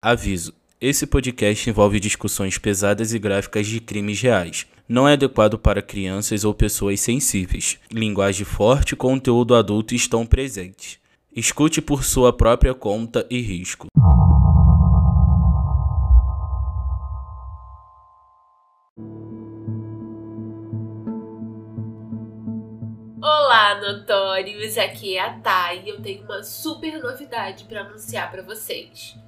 Aviso: esse podcast envolve discussões pesadas e gráficas de crimes reais. Não é adequado para crianças ou pessoas sensíveis. Linguagem forte e conteúdo adulto estão presentes. Escute por sua própria conta e risco. Olá, notórios! Aqui é a Thay e eu tenho uma super novidade para anunciar para vocês.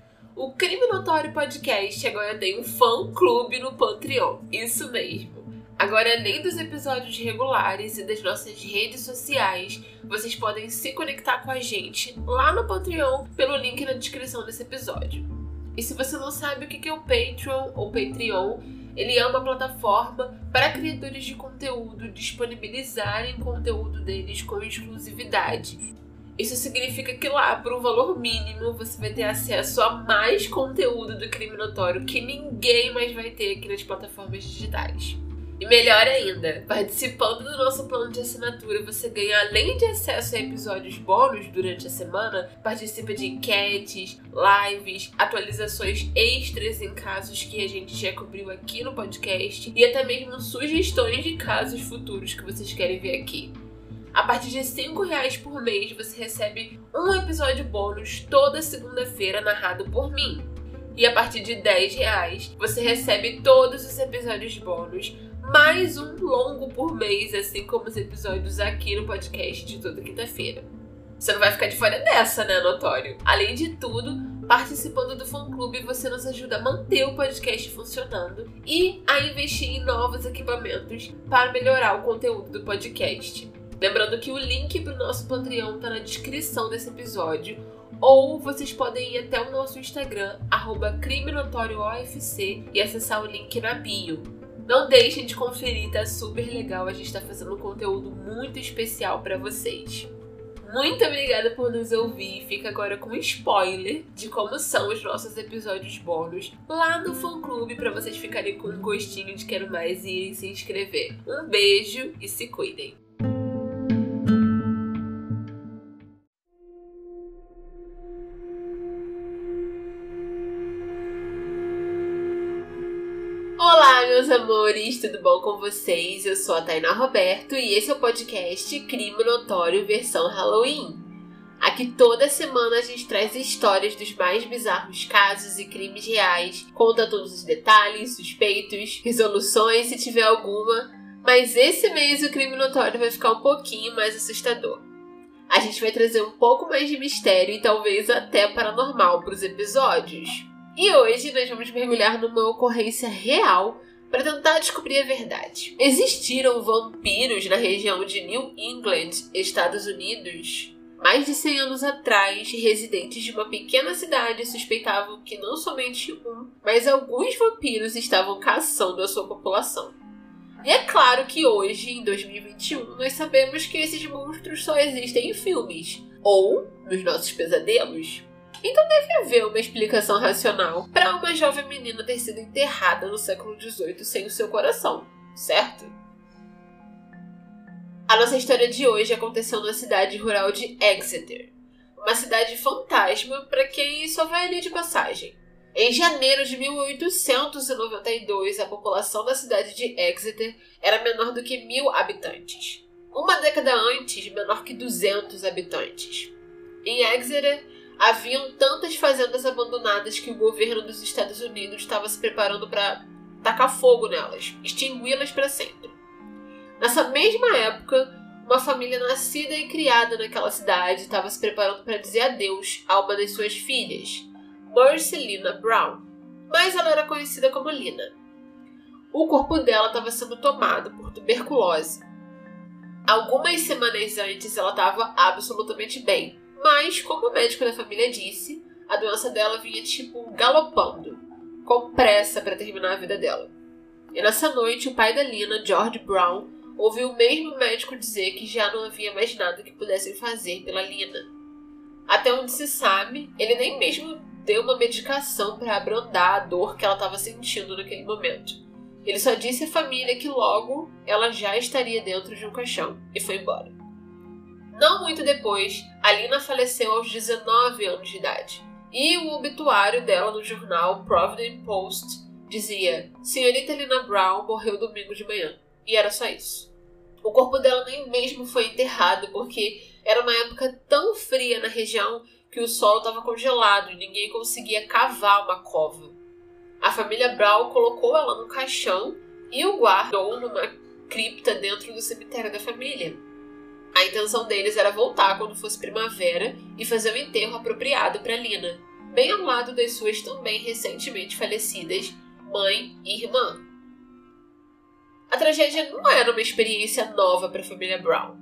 O Crime Notório Podcast agora tem um fã-clube no Patreon. Isso mesmo. Agora, além dos episódios regulares e das nossas redes sociais, vocês podem se conectar com a gente lá no Patreon pelo link na descrição desse episódio. E se você não sabe o que é o Patreon ou Patreon, ele é uma plataforma para criadores de conteúdo disponibilizarem conteúdo deles com exclusividade. Isso significa que lá, por um valor mínimo, você vai ter acesso a mais conteúdo do crime notório que ninguém mais vai ter aqui nas plataformas digitais. E melhor ainda, participando do nosso plano de assinatura, você ganha, além de acesso a episódios bônus durante a semana, participa de enquetes, lives, atualizações extras em casos que a gente já cobriu aqui no podcast e até mesmo sugestões de casos futuros que vocês querem ver aqui. A partir de R$ reais por mês, você recebe um episódio bônus toda segunda-feira narrado por mim. E a partir de R$ reais, você recebe todos os episódios bônus mais um longo por mês, assim como os episódios aqui no podcast de toda quinta-feira. Você não vai ficar de fora dessa, né, Notório? Além de tudo, participando do fã clube você nos ajuda a manter o podcast funcionando e a investir em novos equipamentos para melhorar o conteúdo do podcast. Lembrando que o link para o nosso Patreon está na descrição desse episódio, ou vocês podem ir até o nosso Instagram, arroba e acessar o link na bio. Não deixem de conferir, tá super legal. A gente tá fazendo um conteúdo muito especial para vocês. Muito obrigada por nos ouvir. Fica agora com um spoiler de como são os nossos episódios bônus lá no fã clube para vocês ficarem com um gostinho de quero mais e se inscrever. Um beijo e se cuidem. Amores, tudo bom com vocês? Eu sou a Tainá Roberto e esse é o podcast Crime Notório versão Halloween. Aqui toda semana a gente traz histórias dos mais bizarros casos e crimes reais, conta todos os detalhes, suspeitos, resoluções se tiver alguma, mas esse mês o crime notório vai ficar um pouquinho mais assustador. A gente vai trazer um pouco mais de mistério e talvez até paranormal para os episódios. E hoje nós vamos mergulhar numa ocorrência real para tentar descobrir a verdade. Existiram vampiros na região de New England, Estados Unidos? Mais de 100 anos atrás, residentes de uma pequena cidade suspeitavam que não somente um, mas alguns vampiros estavam caçando a sua população. E é claro que hoje, em 2021, nós sabemos que esses monstros só existem em filmes ou nos nossos pesadelos. Então deve haver uma explicação racional para uma jovem menina ter sido enterrada no século XVIII sem o seu coração, certo? A nossa história de hoje aconteceu na cidade rural de Exeter, uma cidade fantasma para quem só vai ali de passagem. Em janeiro de 1892, a população da cidade de Exeter era menor do que mil habitantes. Uma década antes, menor que 200 habitantes. Em Exeter, haviam tantas fazendas abandonadas que o governo dos Estados Unidos estava se preparando para tacar fogo nelas, extingui-las para sempre. Nessa mesma época, uma família nascida e criada naquela cidade estava se preparando para dizer adeus a uma das suas filhas, Marcelina Brown, mas ela era conhecida como Lina. O corpo dela estava sendo tomado por tuberculose. Algumas semanas antes ela estava absolutamente bem, mas, como o médico da família disse, a doença dela vinha tipo galopando, com pressa para terminar a vida dela. E nessa noite, o pai da Lina, George Brown, ouviu o mesmo médico dizer que já não havia mais nada que pudessem fazer pela Lina. Até onde se sabe, ele nem mesmo deu uma medicação para abrandar a dor que ela estava sentindo naquele momento. Ele só disse à família que logo ela já estaria dentro de um caixão e foi embora. Não muito depois, Alina faleceu aos 19 anos de idade. E o obituário dela no jornal Providence Post dizia: Senhorita Lina Brown morreu domingo de manhã. E era só isso. O corpo dela nem mesmo foi enterrado, porque era uma época tão fria na região que o solo estava congelado e ninguém conseguia cavar uma cova. A família Brown colocou ela no caixão e o guardou numa cripta dentro do cemitério da família. A intenção deles era voltar quando fosse primavera e fazer um enterro apropriado para Lina, bem ao lado das suas também recentemente falecidas mãe e irmã. A tragédia não era uma experiência nova para a família Brown.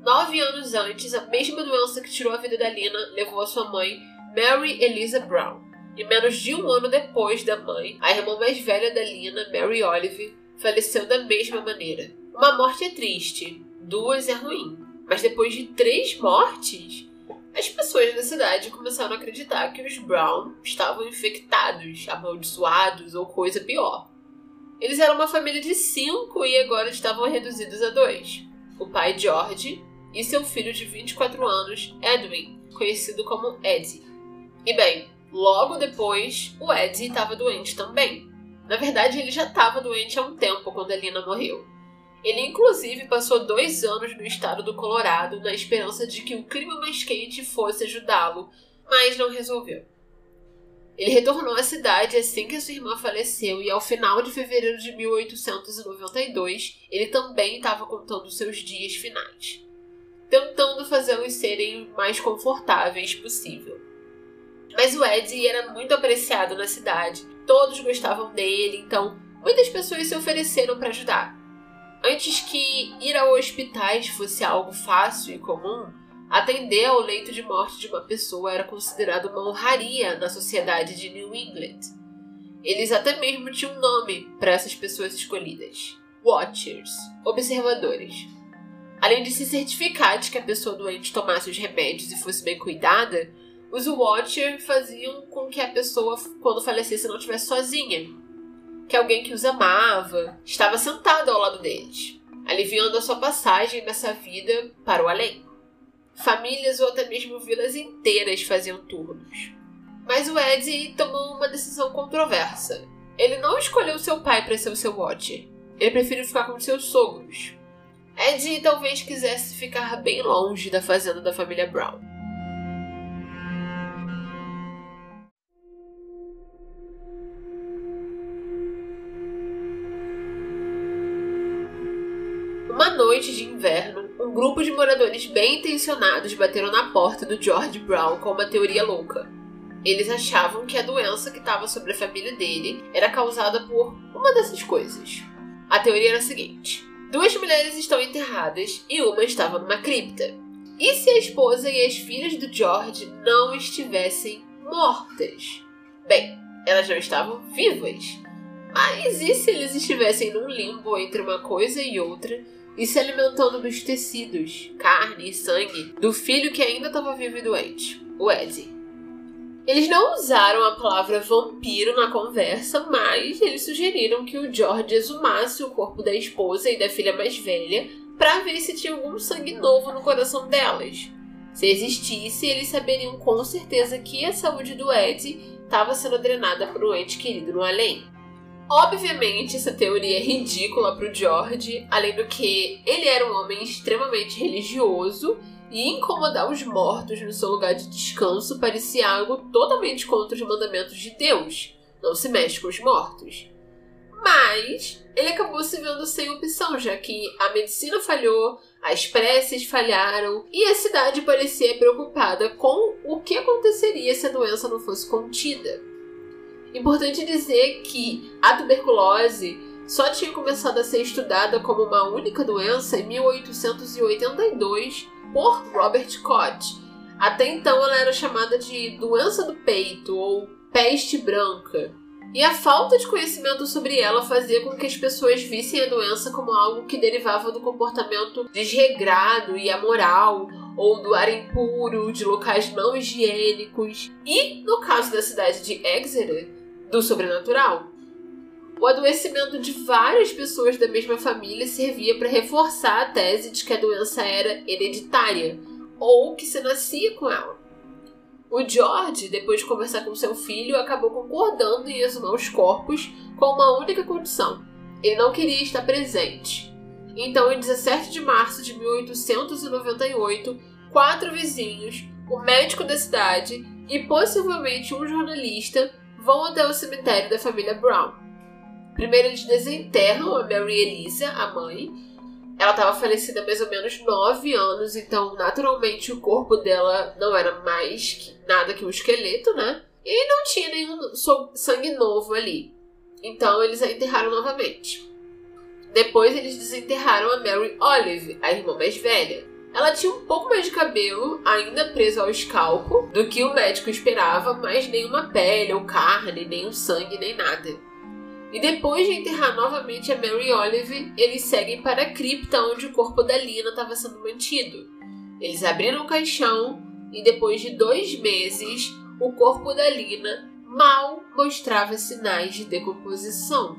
Nove anos antes, a mesma doença que tirou a vida da Lina levou a sua mãe, Mary Eliza Brown. E menos de um ano depois da mãe, a irmã mais velha da Lina, Mary Olive, faleceu da mesma maneira. Uma morte é triste, duas é ruim. Mas depois de três mortes, as pessoas da cidade começaram a acreditar que os Brown estavam infectados, amaldiçoados ou coisa pior. Eles eram uma família de cinco e agora estavam reduzidos a dois: o pai George e seu filho de 24 anos, Edwin, conhecido como Eddie. E bem, logo depois, o Eddie estava doente também. Na verdade, ele já estava doente há um tempo quando a Lina morreu. Ele, inclusive, passou dois anos no estado do Colorado na esperança de que o clima mais quente fosse ajudá-lo, mas não resolveu. Ele retornou à cidade assim que sua irmã faleceu e, ao final de fevereiro de 1892, ele também estava contando seus dias finais, tentando fazê-los serem mais confortáveis possível. Mas o Eddie era muito apreciado na cidade, todos gostavam dele, então muitas pessoas se ofereceram para ajudar. Antes que ir a hospitais fosse algo fácil e comum, atender ao leito de morte de uma pessoa era considerado uma honraria na sociedade de New England. Eles até mesmo tinham um nome para essas pessoas escolhidas: Watchers observadores. Além de se certificar de que a pessoa doente tomasse os remédios e fosse bem cuidada, os Watchers faziam com que a pessoa, quando falecesse, não estivesse sozinha, que alguém que os amava estava sentado ao lado deles, aliviando a sua passagem dessa vida para o além. Famílias ou até mesmo vilas inteiras faziam turnos. Mas o Ed tomou uma decisão controversa. Ele não escolheu seu pai para ser o seu Watcher. Ele preferiu ficar com seus sogros. Ed talvez quisesse ficar bem longe da fazenda da família Brown. Noite de inverno, um grupo de moradores bem intencionados bateram na porta do George Brown com uma teoria louca. Eles achavam que a doença que estava sobre a família dele era causada por uma dessas coisas. A teoria era a seguinte: duas mulheres estão enterradas e uma estava numa cripta. E se a esposa e as filhas do George não estivessem mortas? Bem, elas não estavam vivas. Mas e se eles estivessem num limbo entre uma coisa e outra, e se alimentando dos tecidos, carne e sangue do filho que ainda estava vivo e doente, o Eddie. Eles não usaram a palavra vampiro na conversa, mas eles sugeriram que o George exumasse o corpo da esposa e da filha mais velha para ver se tinha algum sangue novo no coração delas. Se existisse, eles saberiam com certeza que a saúde do Ed estava sendo drenada para o ente querido no além. Obviamente, essa teoria é ridícula para o George, além do que ele era um homem extremamente religioso e incomodar os mortos no seu lugar de descanso parecia algo totalmente contra os mandamentos de Deus. Não se mexe com os mortos. Mas ele acabou se vendo sem opção, já que a medicina falhou, as preces falharam e a cidade parecia preocupada com o que aconteceria se a doença não fosse contida. Importante dizer que a tuberculose só tinha começado a ser estudada como uma única doença em 1882 por Robert Koch. Até então ela era chamada de doença do peito ou peste branca. E a falta de conhecimento sobre ela fazia com que as pessoas vissem a doença como algo que derivava do comportamento desregrado e amoral, ou do ar impuro, de locais não higiênicos. E, no caso da cidade de Exeter, do sobrenatural. O adoecimento de várias pessoas da mesma família servia para reforçar a tese de que a doença era hereditária ou que se nascia com ela. O George, depois de conversar com seu filho, acabou concordando em exumar os corpos com uma única condição: ele não queria estar presente. Então, em 17 de março de 1898, quatro vizinhos, o médico da cidade e possivelmente um jornalista vão até o cemitério da família Brown. Primeiro, eles desenterram a Mary Elisa, a mãe, ela estava falecida há mais ou menos nove anos, então naturalmente o corpo dela não era mais que nada que um esqueleto, né? E não tinha nenhum sangue novo ali. Então eles a enterraram novamente. Depois eles desenterraram a Mary Olive, a irmã mais velha. Ela tinha um pouco mais de cabelo, ainda preso ao escalpo, do que o médico esperava, mas nenhuma pele ou carne, nem um sangue, nem nada. E depois de enterrar novamente a Mary Olive, eles seguem para a cripta onde o corpo da Lina estava sendo mantido. Eles abriram o caixão e depois de dois meses, o corpo da Lina mal mostrava sinais de decomposição.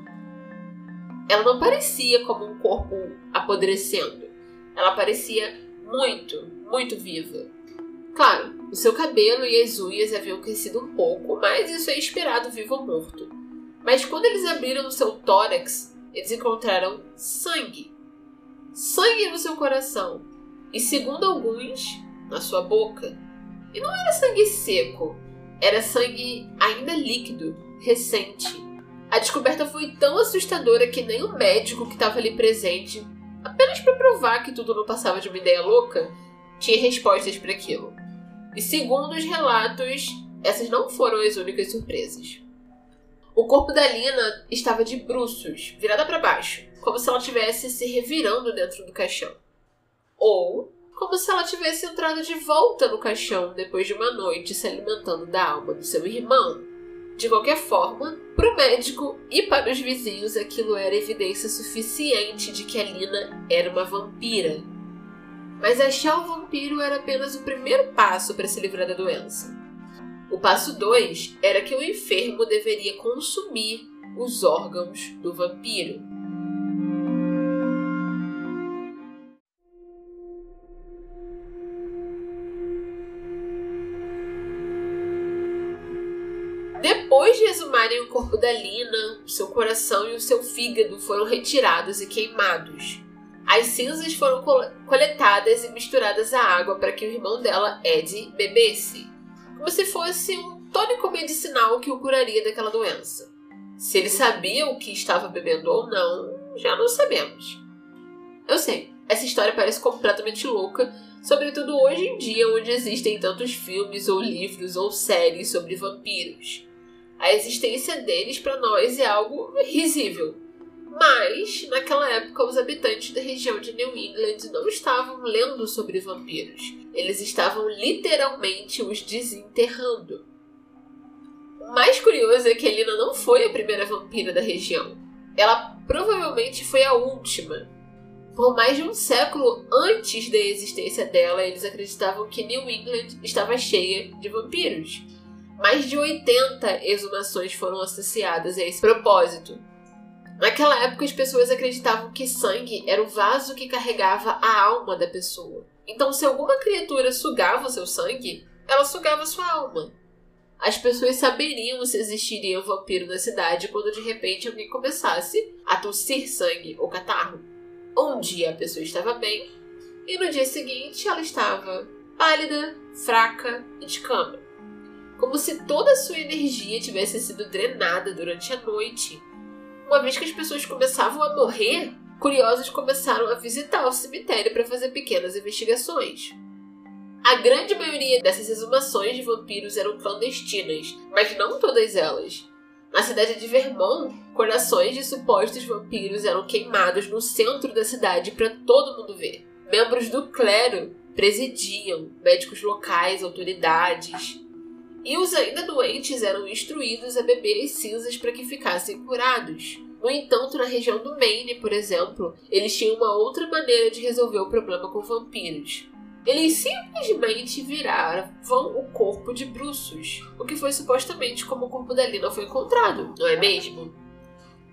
Ela não parecia como um corpo apodrecendo. Ela parecia muito, muito viva. Claro, o seu cabelo e as unhas haviam crescido um pouco, mas isso é esperado vivo ou morto. Mas quando eles abriram o seu tórax, eles encontraram sangue. Sangue no seu coração. E segundo alguns, na sua boca. E não era sangue seco, era sangue ainda líquido, recente. A descoberta foi tão assustadora que nem o médico que estava ali presente, apenas para provar que tudo não passava de uma ideia louca, tinha respostas para aquilo. E segundo os relatos, essas não foram as únicas surpresas. O corpo da Lina estava de bruços, virada para baixo, como se ela estivesse se revirando dentro do caixão. Ou como se ela tivesse entrado de volta no caixão depois de uma noite se alimentando da alma do seu irmão. De qualquer forma, para o médico e para os vizinhos aquilo era evidência suficiente de que a Lina era uma vampira. Mas achar o vampiro era apenas o primeiro passo para se livrar da doença. O passo 2 era que o enfermo deveria consumir os órgãos do vampiro. Exumarem o corpo da Lina, o seu coração e o seu fígado foram retirados e queimados. As cinzas foram coletadas e misturadas à água para que o irmão dela, Ed, bebesse como se fosse um tônico medicinal que o curaria daquela doença. Se ele sabia o que estava bebendo ou não, já não sabemos. Eu sei, essa história parece completamente louca, sobretudo hoje em dia, onde existem tantos filmes ou livros ou séries sobre vampiros. A existência deles para nós é algo risível. Mas, naquela época, os habitantes da região de New England não estavam lendo sobre vampiros. Eles estavam literalmente os desenterrando. O mais curioso é que Elina não foi a primeira vampira da região. Ela provavelmente foi a última. Por mais de um século antes da existência dela, eles acreditavam que New England estava cheia de vampiros. Mais de 80 exumações foram associadas a esse propósito. Naquela época, as pessoas acreditavam que sangue era o vaso que carregava a alma da pessoa. Então, se alguma criatura sugava seu sangue, ela sugava sua alma. As pessoas saberiam se existiria um vampiro na cidade quando de repente alguém começasse a tossir sangue ou catarro. Um dia a pessoa estava bem e no dia seguinte ela estava pálida, fraca e de cama. Como se toda a sua energia tivesse sido drenada durante a noite uma vez que as pessoas começavam a morrer, curiosos começaram a visitar o cemitério para fazer pequenas investigações. A grande maioria dessas exumações de vampiros eram clandestinas, mas não todas elas. Na cidade de Vermont, corações de supostos vampiros eram queimados no centro da cidade para todo mundo ver. Membros do clero presidiam, médicos locais, autoridades. E os ainda doentes eram instruídos a beber as cinzas para que ficassem curados. No entanto, na região do Maine, por exemplo, eles tinham uma outra maneira de resolver o problema com vampiros. Eles simplesmente viravam o corpo de bruços, o que foi supostamente como o corpo da Lina foi encontrado, não é mesmo?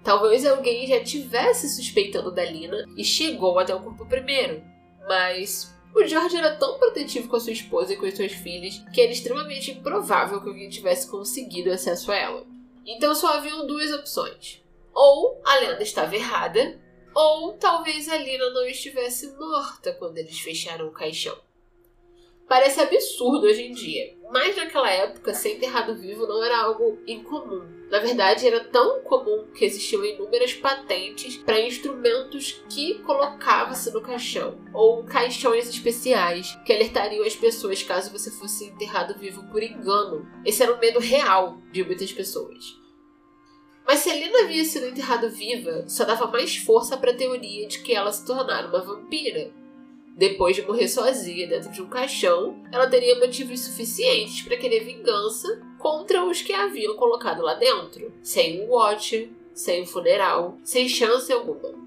Talvez alguém já tivesse suspeitando da Lina e chegou até o corpo primeiro, mas O George era tão protetivo com a sua esposa e com as suas filhas que era extremamente improvável que alguém tivesse conseguido acesso a ela. Então só haviam duas opções. Ou a lenda estava errada, ou talvez a Lina não estivesse morta quando eles fecharam o caixão. Parece absurdo hoje em dia, mas naquela época ser enterrado vivo não era algo incomum. Na verdade, era tão comum que existiam inúmeras patentes para instrumentos que colocava-se no caixão, ou caixões especiais que alertariam as pessoas caso você fosse enterrado vivo por engano. Esse era um medo real de muitas pessoas. Mas se a Lina havia sido enterrada viva, só dava mais força para a teoria de que ela se tornara uma vampira, depois de morrer sozinha dentro de um caixão, ela teria motivos suficientes para querer vingança contra os que a haviam colocado lá dentro, sem um watcher, sem um funeral, sem chance alguma.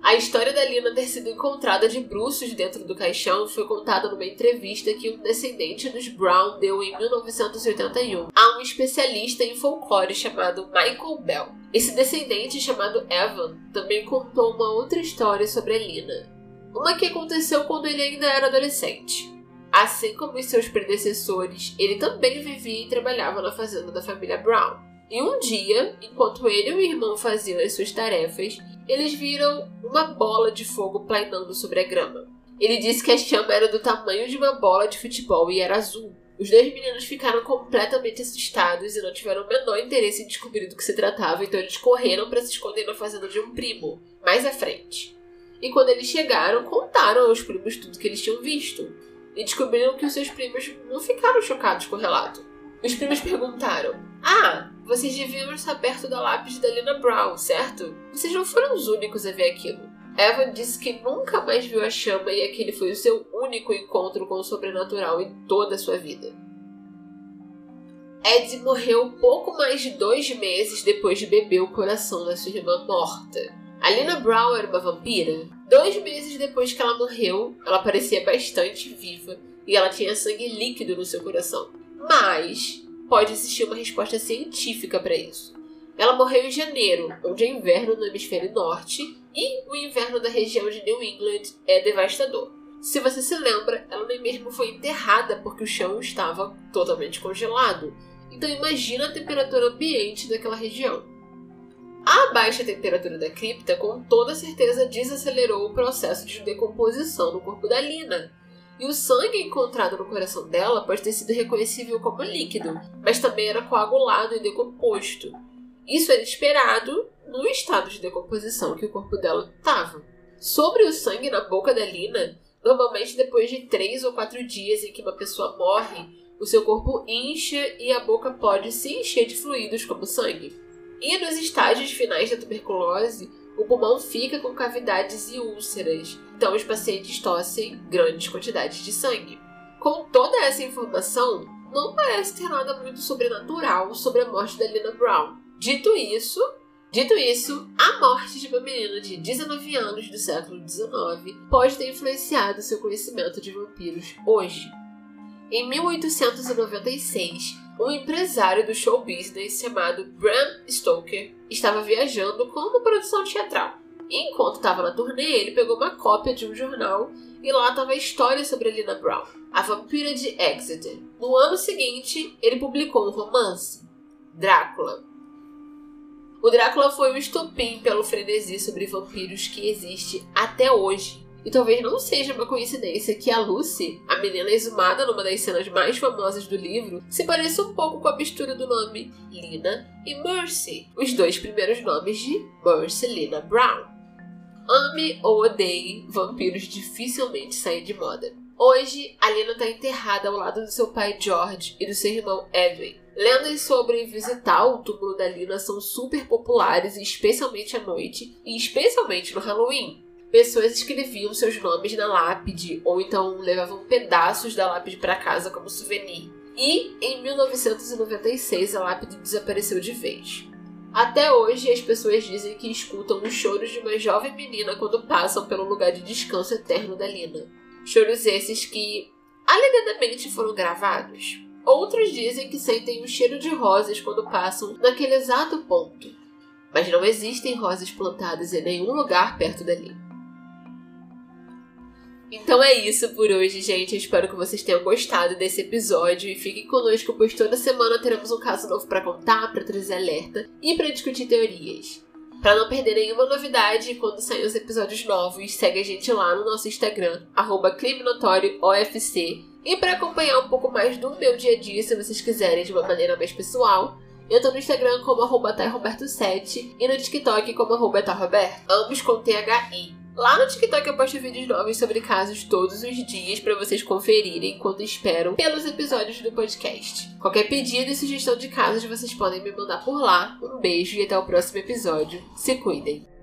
A história da Lina ter sido encontrada de bruços dentro do caixão foi contada numa entrevista que um descendente dos Brown deu em 1981 a um especialista em folclore chamado Michael Bell. Esse descendente, chamado Evan, também contou uma outra história sobre a Lina, uma que aconteceu quando ele ainda era adolescente. Assim como os seus predecessores, ele também vivia e trabalhava na fazenda da família Brown. E um dia, enquanto ele e o irmão faziam as suas tarefas, eles viram uma bola de fogo plainando sobre a grama. Ele disse que a chama era do tamanho de uma bola de futebol e era azul. Os dois meninos ficaram completamente assustados e não tiveram o menor interesse em descobrir do que se tratava, então eles correram para se esconder na fazenda de um primo, mais à frente. E quando eles chegaram, contaram aos primos tudo que eles tinham visto. E descobriram que os seus primos não ficaram chocados com o relato. Os primos perguntaram: Ah, vocês deviam estar perto da lápide da Lina Brown, certo? Vocês não foram os únicos a ver aquilo. Evan disse que nunca mais viu a chama e aquele foi o seu único encontro com o sobrenatural em toda a sua vida. Ed morreu pouco mais de dois meses depois de beber o coração da sua irmã morta. A Lina Brown era uma vampira. Dois meses depois que ela morreu, ela parecia bastante viva e ela tinha sangue líquido no seu coração. Mas pode existir uma resposta científica para isso. Ela morreu em janeiro, onde é inverno no hemisfério norte e o inverno da região de New England é devastador. Se você se lembra, ela nem mesmo foi enterrada porque o chão estava totalmente congelado. Então imagina a temperatura ambiente daquela região. A baixa temperatura da cripta com toda certeza desacelerou o processo de decomposição no corpo da Lina. E o sangue encontrado no coração dela pode ter sido reconhecível como líquido, mas também era coagulado e decomposto. Isso era esperado no estado de decomposição que o corpo dela estava. Sobre o sangue na boca da Lina, normalmente depois de três ou quatro dias em que uma pessoa morre, o seu corpo incha e a boca pode se encher de fluidos como sangue. E nos estágios finais da tuberculose, o pulmão fica com cavidades e úlceras, então os pacientes tossem grandes quantidades de sangue. Com toda essa informação, não parece ter nada muito sobrenatural sobre a morte da Lina Brown. Dito isso, dito isso, a morte de uma menina de 19 anos do século XIX pode ter influenciado seu conhecimento de vampiros hoje. Em 1896, um empresário do show business chamado Bram Stoker estava viajando com uma produção teatral. E enquanto estava na turnê, ele pegou uma cópia de um jornal e lá estava a história sobre a Lina Brown, a vampira de Exeter. No ano seguinte, ele publicou um romance, Drácula. O Drácula foi um estopim pelo frenesi sobre vampiros que existe até hoje e talvez não seja uma coincidência que a Lucy, a menina exumada numa das cenas mais famosas do livro, se pareça um pouco com a mistura do nome Lina e Mercy, os dois primeiros nomes de Mercy Lina Brown. Ame ou odeie, vampiros dificilmente saem de moda. Hoje, a Lina está enterrada ao lado do seu pai George e do seu irmão Edwin. Lendas sobre visitar o túmulo da Lina são super populares, especialmente à noite e especialmente no Halloween pessoas escreviam seus nomes na lápide ou então levavam pedaços da lápide para casa como souvenir. E em 1996 a lápide desapareceu de vez. Até hoje as pessoas dizem que escutam os choros de uma jovem menina quando passam pelo lugar de descanso eterno da Lina. Choros esses que alegadamente foram gravados. Outros dizem que sentem um cheiro de rosas quando passam naquele exato ponto. Mas não existem rosas plantadas em nenhum lugar perto dali. Então é isso por hoje, gente. Eu espero que vocês tenham gostado desse episódio e fiquem conosco, pois toda semana teremos um caso novo para contar, para trazer alerta e para discutir teorias. Para não perder nenhuma novidade, quando saem os episódios novos, segue a gente lá no nosso Instagram, arroba E para acompanhar um pouco mais do meu dia a dia, se vocês quiserem de uma maneira mais pessoal, eu tô no Instagram como arroba 7 e no TikTok como arroba ambos com THI. Lá no TikTok eu posto vídeos novos sobre casos todos os dias para vocês conferirem enquanto esperam pelos episódios do podcast. Qualquer pedido e sugestão de casos vocês podem me mandar por lá. Um beijo e até o próximo episódio. Se cuidem!